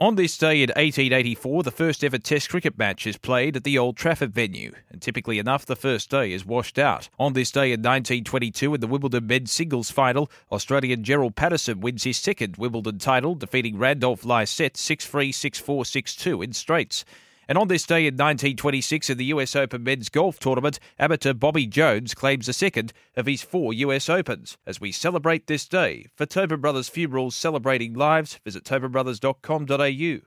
On this day in 1884, the first ever Test cricket match is played at the Old Trafford venue, and typically enough, the first day is washed out. On this day in 1922, in the Wimbledon men's singles final, Australian Gerald Patterson wins his second Wimbledon title, defeating Randolph Lycett 6 3 6 4 6 2 in straights. And on this day in 1926, in the US Open men's golf tournament, amateur Bobby Jones claims the second of his four US Opens. As we celebrate this day, for Tobin Brothers Funerals Celebrating Lives, visit tobinbrothers.com.au.